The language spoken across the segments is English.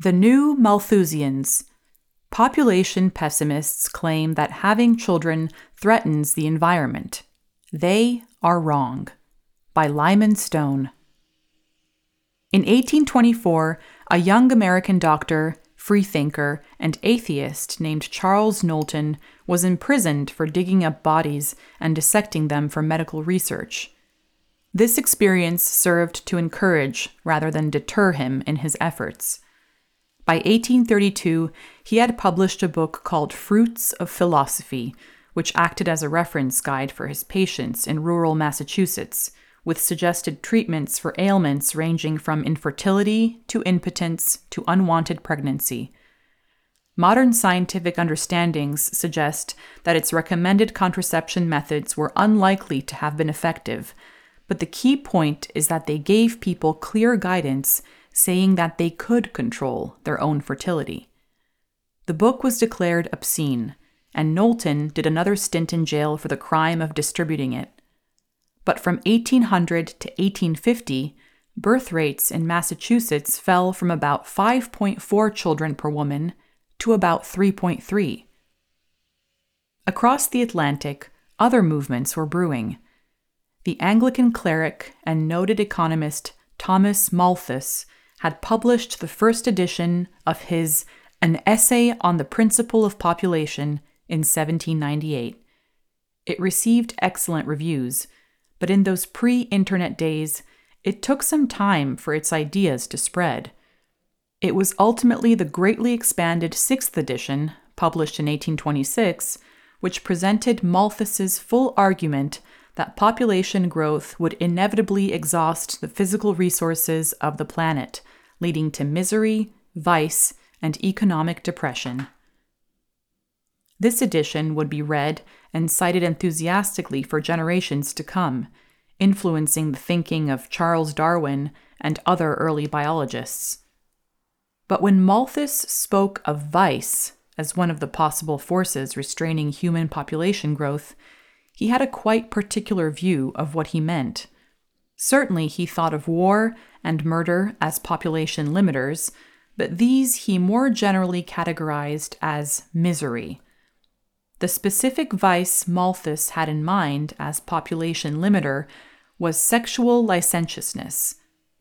The New Malthusians. Population pessimists claim that having children threatens the environment. They are wrong. By Lyman Stone. In 1824, a young American doctor, freethinker, and atheist named Charles Knowlton was imprisoned for digging up bodies and dissecting them for medical research. This experience served to encourage rather than deter him in his efforts. By 1832, he had published a book called Fruits of Philosophy, which acted as a reference guide for his patients in rural Massachusetts, with suggested treatments for ailments ranging from infertility to impotence to unwanted pregnancy. Modern scientific understandings suggest that its recommended contraception methods were unlikely to have been effective, but the key point is that they gave people clear guidance saying that they could control their own fertility. The book was declared obscene, and Knowlton did another stint in jail for the crime of distributing it. But from 1800 to 1850, birth rates in Massachusetts fell from about 5.4 children per woman to about 3.3. Across the Atlantic, other movements were brewing. The Anglican cleric and noted economist Thomas Malthus had published the first edition of his An Essay on the Principle of Population in 1798. It received excellent reviews, but in those pre internet days, it took some time for its ideas to spread. It was ultimately the greatly expanded sixth edition, published in 1826, which presented Malthus's full argument that population growth would inevitably exhaust the physical resources of the planet, leading to misery, vice, and economic depression. This edition would be read and cited enthusiastically for generations to come, influencing the thinking of Charles Darwin and other early biologists. But when Malthus spoke of vice as one of the possible forces restraining human population growth, he had a quite particular view of what he meant. Certainly, he thought of war and murder as population limiters, but these he more generally categorized as misery. The specific vice Malthus had in mind as population limiter was sexual licentiousness.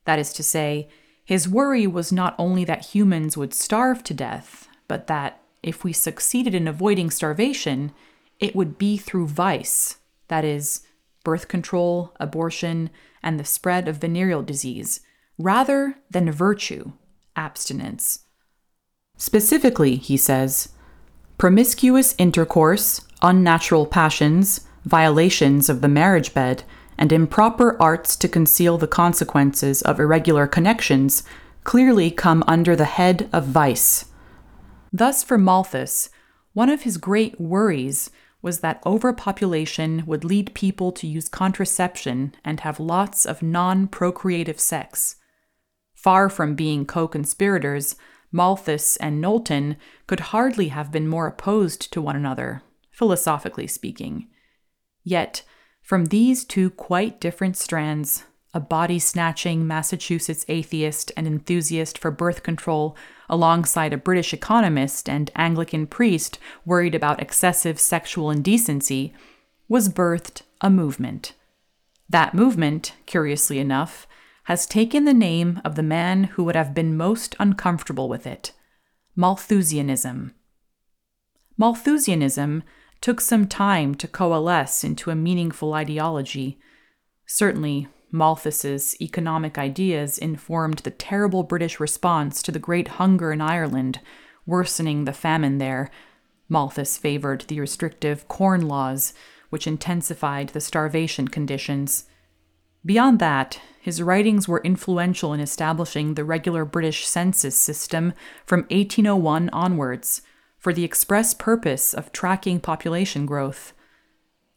That is to say, his worry was not only that humans would starve to death, but that, if we succeeded in avoiding starvation, it would be through vice, that is, birth control, abortion, and the spread of venereal disease, rather than virtue, abstinence. Specifically, he says, promiscuous intercourse, unnatural passions, violations of the marriage bed, and improper arts to conceal the consequences of irregular connections clearly come under the head of vice. Thus, for Malthus, one of his great worries was that overpopulation would lead people to use contraception and have lots of non procreative sex. Far from being co conspirators, Malthus and Knowlton could hardly have been more opposed to one another, philosophically speaking. Yet, from these two quite different strands, a body snatching Massachusetts atheist and enthusiast for birth control, alongside a British economist and Anglican priest worried about excessive sexual indecency, was birthed a movement. That movement, curiously enough, has taken the name of the man who would have been most uncomfortable with it Malthusianism. Malthusianism took some time to coalesce into a meaningful ideology. Certainly, Malthus's economic ideas informed the terrible British response to the Great Hunger in Ireland, worsening the famine there. Malthus favored the restrictive corn laws, which intensified the starvation conditions. Beyond that, his writings were influential in establishing the regular British census system from 1801 onwards for the express purpose of tracking population growth.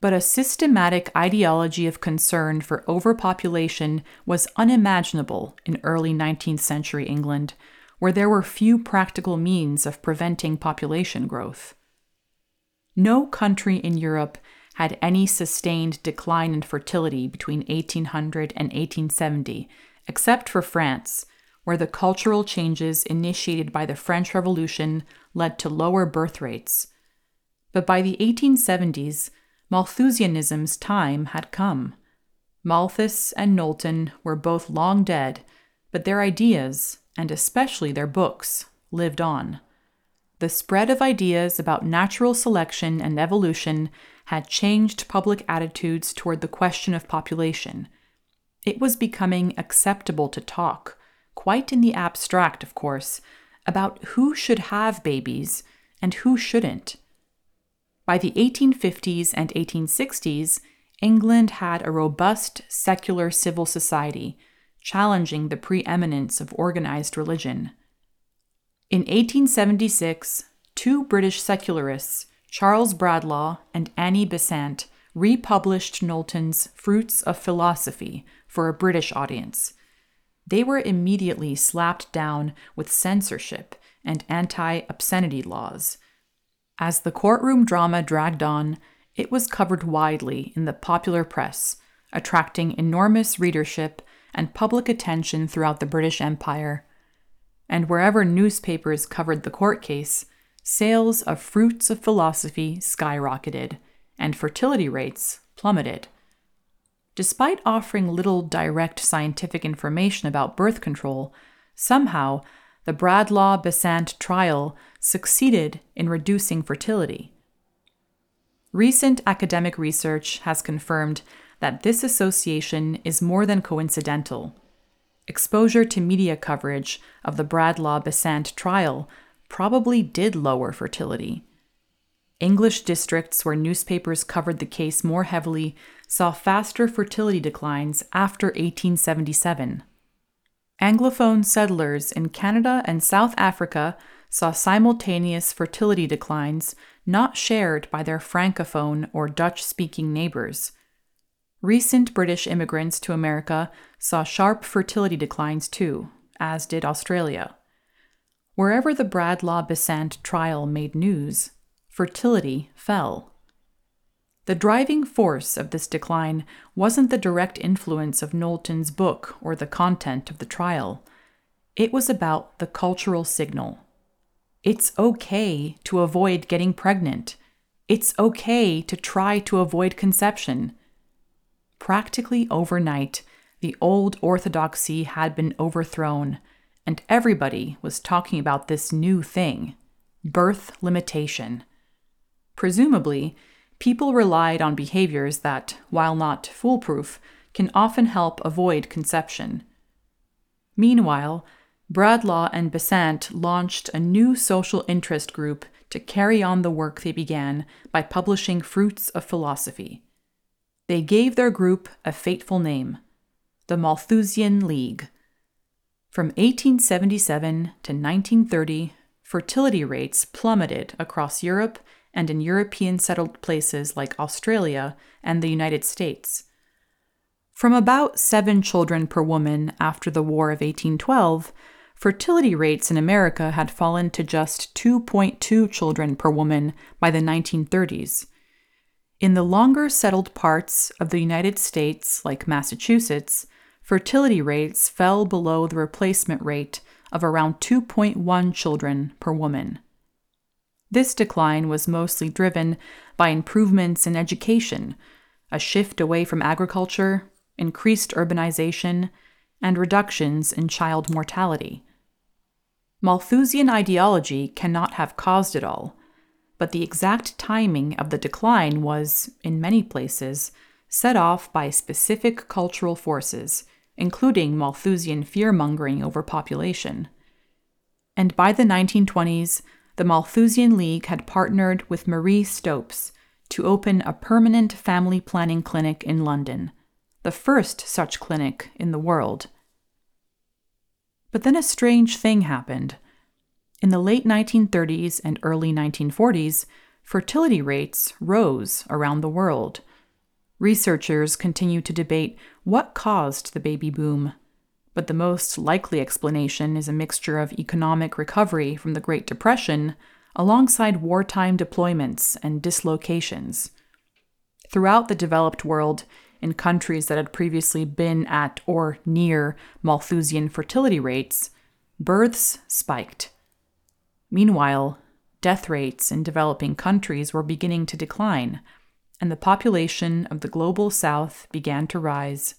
But a systematic ideology of concern for overpopulation was unimaginable in early 19th century England, where there were few practical means of preventing population growth. No country in Europe had any sustained decline in fertility between 1800 and 1870, except for France, where the cultural changes initiated by the French Revolution led to lower birth rates. But by the 1870s, Malthusianism's time had come. Malthus and Knowlton were both long dead, but their ideas, and especially their books, lived on. The spread of ideas about natural selection and evolution had changed public attitudes toward the question of population. It was becoming acceptable to talk, quite in the abstract, of course, about who should have babies and who shouldn't. By the 1850s and 1860s, England had a robust secular civil society, challenging the preeminence of organized religion. In 1876, two British secularists, Charles Bradlaugh and Annie Besant, republished Knowlton's Fruits of Philosophy for a British audience. They were immediately slapped down with censorship and anti obscenity laws. As the courtroom drama dragged on, it was covered widely in the popular press, attracting enormous readership and public attention throughout the British Empire. And wherever newspapers covered the court case, sales of fruits of philosophy skyrocketed, and fertility rates plummeted. Despite offering little direct scientific information about birth control, somehow the Bradlaugh Besant trial succeeded in reducing fertility. Recent academic research has confirmed that this association is more than coincidental. Exposure to media coverage of the Bradlaugh Besant trial probably did lower fertility. English districts where newspapers covered the case more heavily saw faster fertility declines after 1877. Anglophone settlers in Canada and South Africa saw simultaneous fertility declines not shared by their Francophone or Dutch speaking neighbors. Recent British immigrants to America saw sharp fertility declines too, as did Australia. Wherever the Bradlaugh Besant trial made news, fertility fell. The driving force of this decline wasn't the direct influence of Knowlton's book or the content of the trial. It was about the cultural signal. It's okay to avoid getting pregnant. It's okay to try to avoid conception. Practically overnight, the old orthodoxy had been overthrown, and everybody was talking about this new thing birth limitation. Presumably, people relied on behaviors that, while not foolproof, can often help avoid conception. Meanwhile, Bradlaugh and Besant launched a new social interest group to carry on the work they began by publishing Fruits of Philosophy. They gave their group a fateful name the Malthusian League. From 1877 to 1930, fertility rates plummeted across Europe and in European settled places like Australia and the United States. From about seven children per woman after the War of 1812, fertility rates in America had fallen to just 2.2 children per woman by the 1930s. In the longer settled parts of the United States, like Massachusetts, fertility rates fell below the replacement rate of around 2.1 children per woman. This decline was mostly driven by improvements in education, a shift away from agriculture, increased urbanization, and reductions in child mortality. Malthusian ideology cannot have caused it all, but the exact timing of the decline was, in many places, set off by specific cultural forces, including Malthusian fear mongering over population. And by the 1920s, the Malthusian League had partnered with Marie Stopes to open a permanent family planning clinic in London, the first such clinic in the world. But then a strange thing happened. In the late 1930s and early 1940s, fertility rates rose around the world. Researchers continue to debate what caused the baby boom, but the most likely explanation is a mixture of economic recovery from the Great Depression alongside wartime deployments and dislocations. Throughout the developed world, in countries that had previously been at or near Malthusian fertility rates, births spiked. Meanwhile, death rates in developing countries were beginning to decline, and the population of the global south began to rise.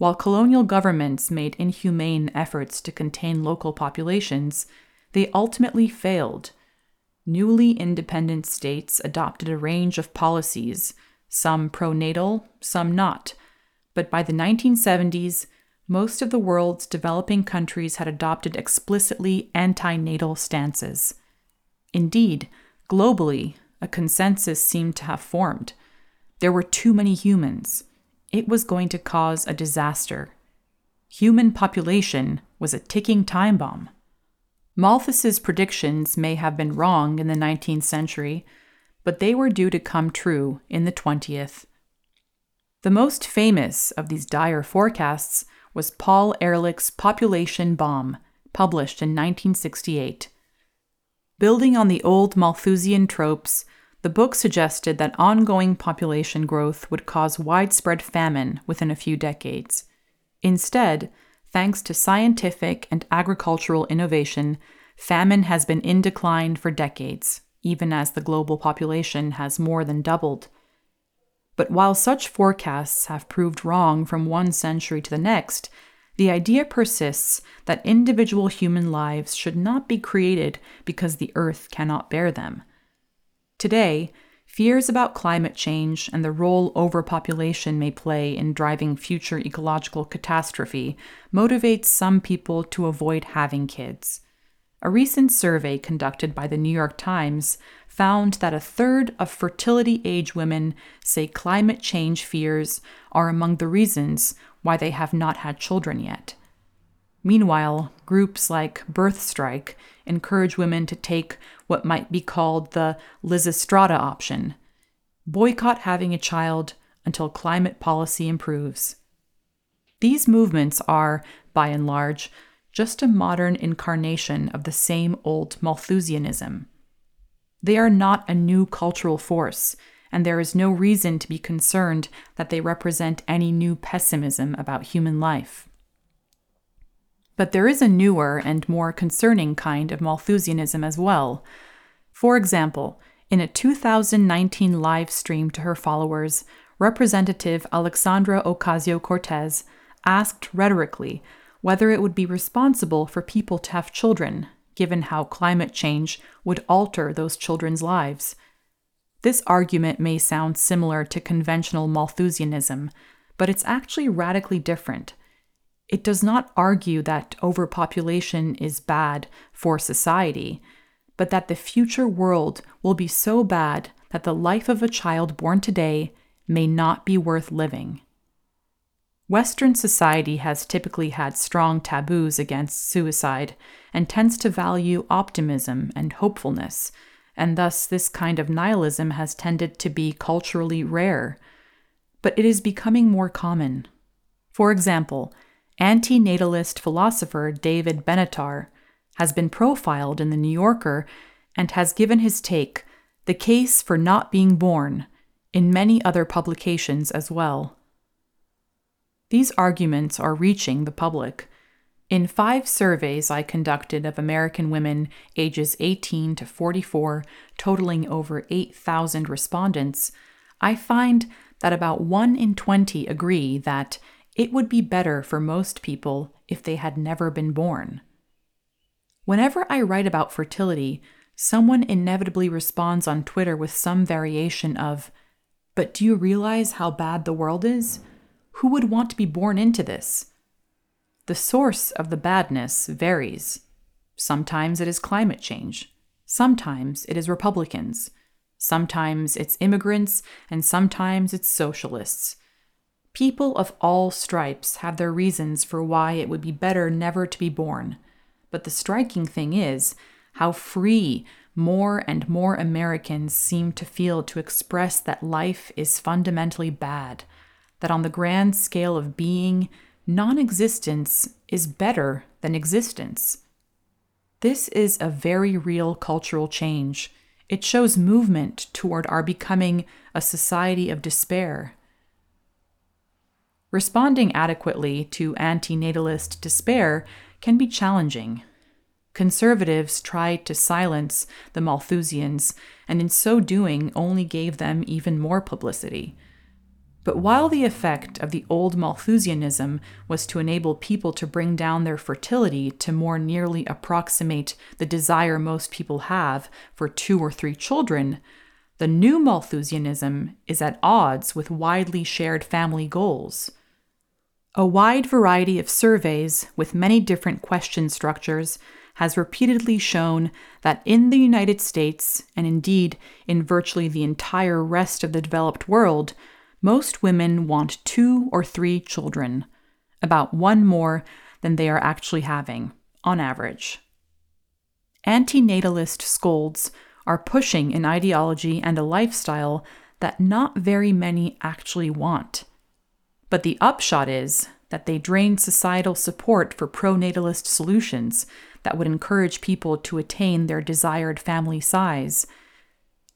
While colonial governments made inhumane efforts to contain local populations, they ultimately failed. Newly independent states adopted a range of policies, some pronatal, some not. But by the 1970s, most of the world's developing countries had adopted explicitly antinatal stances. Indeed, globally, a consensus seemed to have formed. There were too many humans. It was going to cause a disaster. Human population was a ticking time bomb. Malthus's predictions may have been wrong in the 19th century, but they were due to come true in the 20th. The most famous of these dire forecasts was Paul Ehrlich's Population Bomb, published in 1968. Building on the old Malthusian tropes, the book suggested that ongoing population growth would cause widespread famine within a few decades. Instead, thanks to scientific and agricultural innovation, famine has been in decline for decades, even as the global population has more than doubled. But while such forecasts have proved wrong from one century to the next, the idea persists that individual human lives should not be created because the earth cannot bear them. Today, fears about climate change and the role overpopulation may play in driving future ecological catastrophe motivates some people to avoid having kids. A recent survey conducted by the New York Times found that a third of fertility age women say climate change fears are among the reasons why they have not had children yet. Meanwhile, groups like Birth Strike encourage women to take what might be called the Lysistrata option boycott having a child until climate policy improves. These movements are, by and large, just a modern incarnation of the same old Malthusianism. They are not a new cultural force, and there is no reason to be concerned that they represent any new pessimism about human life. But there is a newer and more concerning kind of Malthusianism as well. For example, in a 2019 live stream to her followers, Representative Alexandra Ocasio Cortez asked rhetorically whether it would be responsible for people to have children, given how climate change would alter those children's lives. This argument may sound similar to conventional Malthusianism, but it's actually radically different. It does not argue that overpopulation is bad for society, but that the future world will be so bad that the life of a child born today may not be worth living. Western society has typically had strong taboos against suicide and tends to value optimism and hopefulness, and thus this kind of nihilism has tended to be culturally rare. But it is becoming more common. For example, anti natalist philosopher David Benatar has been profiled in The New Yorker and has given his take, The Case for Not Being Born, in many other publications as well. These arguments are reaching the public. In five surveys I conducted of American women ages 18 to 44, totaling over 8,000 respondents, I find that about 1 in 20 agree that it would be better for most people if they had never been born. Whenever I write about fertility, someone inevitably responds on Twitter with some variation of, But do you realize how bad the world is? Who would want to be born into this? The source of the badness varies. Sometimes it is climate change. Sometimes it is Republicans. Sometimes it's immigrants, and sometimes it's socialists. People of all stripes have their reasons for why it would be better never to be born. But the striking thing is how free more and more Americans seem to feel to express that life is fundamentally bad that on the grand scale of being, non existence is better than existence. This is a very real cultural change. It shows movement toward our becoming a society of despair. Responding adequately to antinatalist despair can be challenging. Conservatives tried to silence the Malthusians, and in so doing only gave them even more publicity. But while the effect of the old Malthusianism was to enable people to bring down their fertility to more nearly approximate the desire most people have for two or three children, the new Malthusianism is at odds with widely shared family goals. A wide variety of surveys with many different question structures has repeatedly shown that in the United States, and indeed in virtually the entire rest of the developed world, most women want two or three children, about one more than they are actually having, on average. Antinatalist scolds are pushing an ideology and a lifestyle that not very many actually want. But the upshot is that they drain societal support for pronatalist solutions that would encourage people to attain their desired family size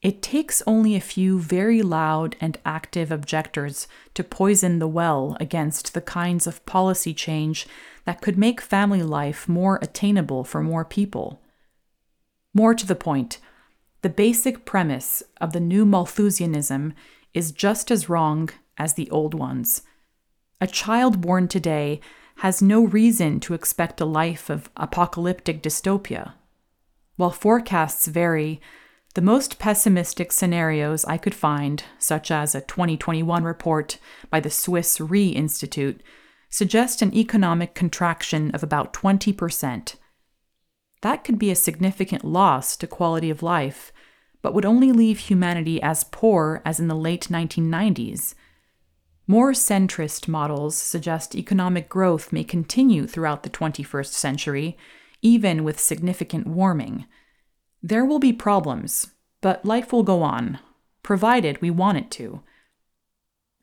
it takes only a few very loud and active objectors to poison the well against the kinds of policy change that could make family life more attainable for more people. More to the point, the basic premise of the new Malthusianism is just as wrong as the old ones. A child born today has no reason to expect a life of apocalyptic dystopia. While forecasts vary, the most pessimistic scenarios I could find, such as a 2021 report by the Swiss Re Institute, suggest an economic contraction of about 20%. That could be a significant loss to quality of life, but would only leave humanity as poor as in the late 1990s. More centrist models suggest economic growth may continue throughout the 21st century, even with significant warming. There will be problems, but life will go on, provided we want it to.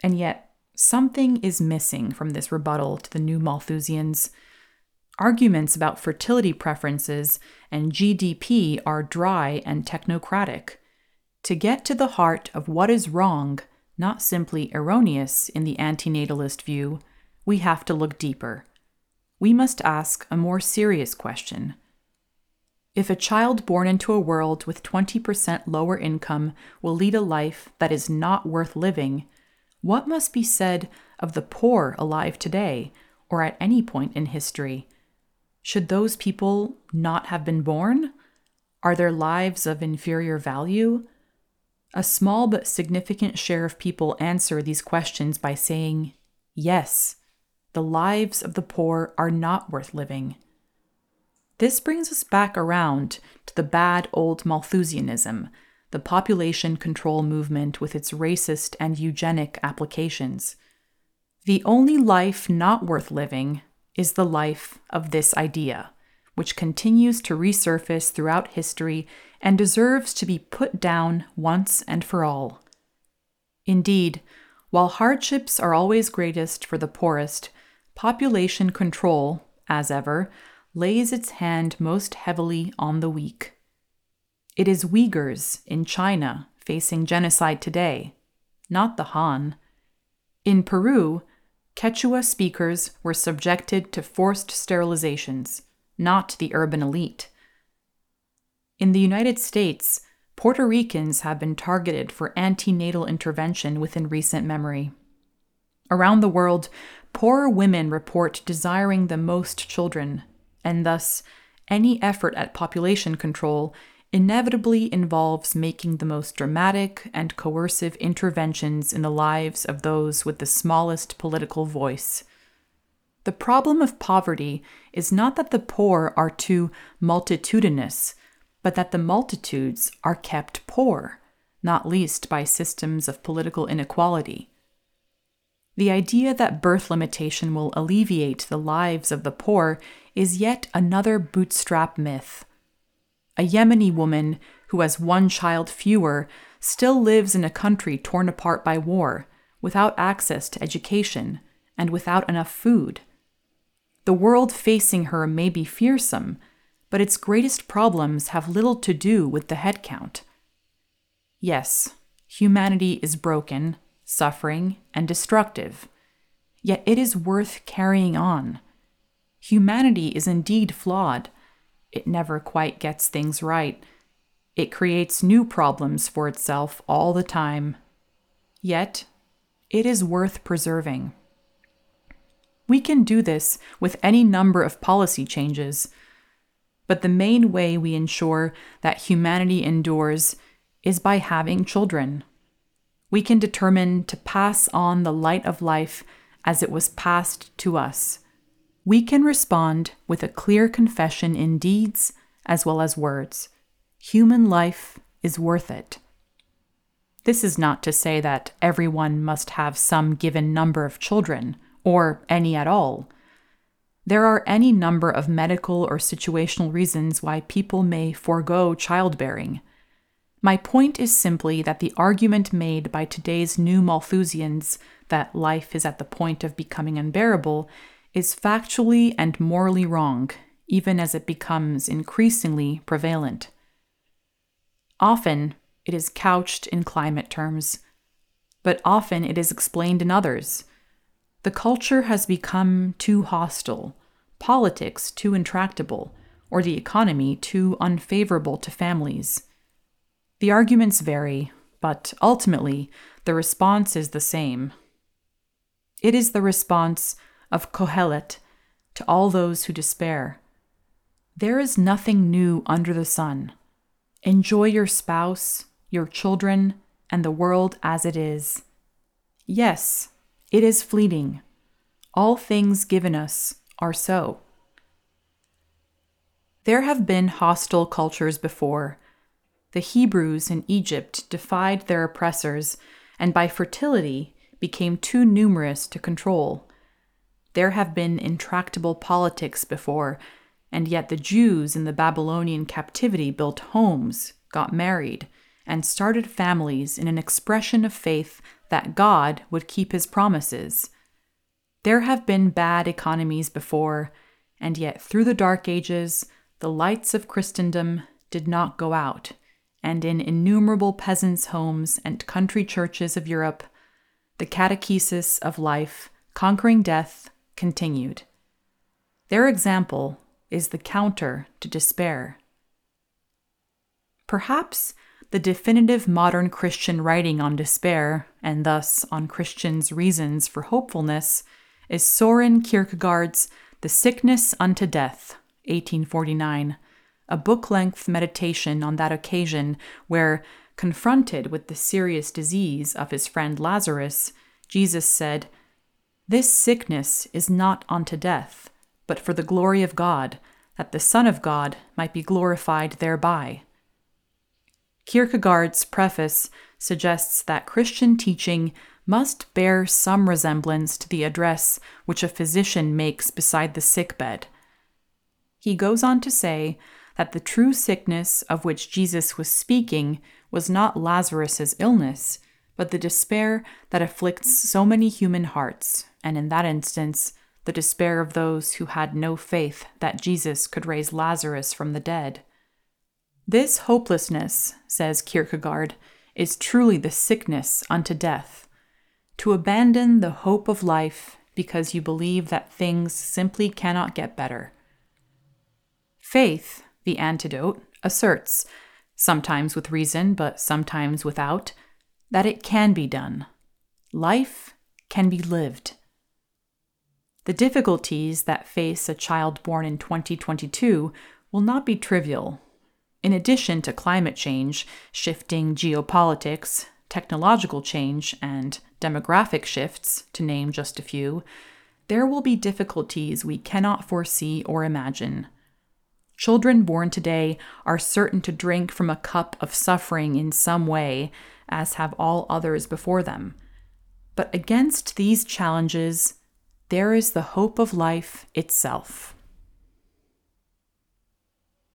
And yet, something is missing from this rebuttal to the new Malthusians. Arguments about fertility preferences and GDP are dry and technocratic. To get to the heart of what is wrong, not simply erroneous in the antinatalist view, we have to look deeper. We must ask a more serious question if a child born into a world with 20% lower income will lead a life that is not worth living, what must be said of the poor alive today or at any point in history? Should those people not have been born? Are their lives of inferior value? A small but significant share of people answer these questions by saying, yes, the lives of the poor are not worth living. This brings us back around to the bad old Malthusianism, the population control movement with its racist and eugenic applications. The only life not worth living is the life of this idea, which continues to resurface throughout history and deserves to be put down once and for all. Indeed, while hardships are always greatest for the poorest, population control, as ever, lays its hand most heavily on the weak. It is Uyghurs in China facing genocide today, not the Han. In Peru, Quechua speakers were subjected to forced sterilizations, not the urban elite. In the United States, Puerto Ricans have been targeted for antinatal intervention within recent memory. Around the world, poorer women report desiring the most children, and thus any effort at population control inevitably involves making the most dramatic and coercive interventions in the lives of those with the smallest political voice. The problem of poverty is not that the poor are too multitudinous, but that the multitudes are kept poor, not least by systems of political inequality. The idea that birth limitation will alleviate the lives of the poor is yet another bootstrap myth. A Yemeni woman who has one child fewer still lives in a country torn apart by war, without access to education, and without enough food. The world facing her may be fearsome, but its greatest problems have little to do with the head count. Yes, humanity is broken, suffering, and destructive, yet it is worth carrying on Humanity is indeed flawed. It never quite gets things right. It creates new problems for itself all the time. Yet, it is worth preserving. We can do this with any number of policy changes, but the main way we ensure that humanity endures is by having children. We can determine to pass on the light of life as it was passed to us. We can respond with a clear confession in deeds as well as words. Human life is worth it. This is not to say that everyone must have some given number of children, or any at all. There are any number of medical or situational reasons why people may forego childbearing. My point is simply that the argument made by today's new Malthusians that life is at the point of becoming unbearable is factually and morally wrong, even as it becomes increasingly prevalent. Often, it is couched in climate terms, but often it is explained in others. The culture has become too hostile, politics too intractable, or the economy too unfavorable to families. The arguments vary, but ultimately, the response is the same. It is the response of Kohelet to all those who despair. There is nothing new under the sun. Enjoy your spouse, your children, and the world as it is. Yes, it is fleeting. All things given us are so. There have been hostile cultures before the Hebrews in Egypt defied their oppressors and by fertility became too numerous to control. There have been intractable politics before, and yet the Jews in the Babylonian captivity built homes, got married, and started families in an expression of faith that God would keep his promises. There have been bad economies before, and yet through the Dark Ages, the lights of Christendom did not go out and in innumerable peasants' homes and country churches of Europe, the catechesis of life, conquering death, continued. Their example is the counter to despair. Perhaps the definitive modern Christian writing on despair, and thus on Christians' reasons for hopefulness, is Soren Kierkegaard's The Sickness Unto Death, 1849 a book length meditation on that occasion where, confronted with the serious disease of his friend Lazarus, Jesus said, This sickness is not unto death, but for the glory of God, that the Son of God might be glorified thereby. Kierkegaard's preface suggests that Christian teaching must bear some resemblance to the address which a physician makes beside the sick bed. He goes on to say that the true sickness of which Jesus was speaking was not Lazarus's illness, but the despair that afflicts so many human hearts, and in that instance, the despair of those who had no faith that Jesus could raise Lazarus from the dead. This hopelessness, says Kierkegaard, is truly the sickness unto death. To abandon the hope of life because you believe that things simply cannot get better. Faith, the antidote, asserts, sometimes with reason, but sometimes without, that it can be done. Life can be lived. The difficulties that face a child born in 2022 will not be trivial. In addition to climate change, shifting geopolitics, technological change, and demographic shifts, to name just a few, there will be difficulties we cannot foresee or imagine. Children born today are certain to drink from a cup of suffering in some way, as have all others before them. But against these challenges, there is the hope of life itself.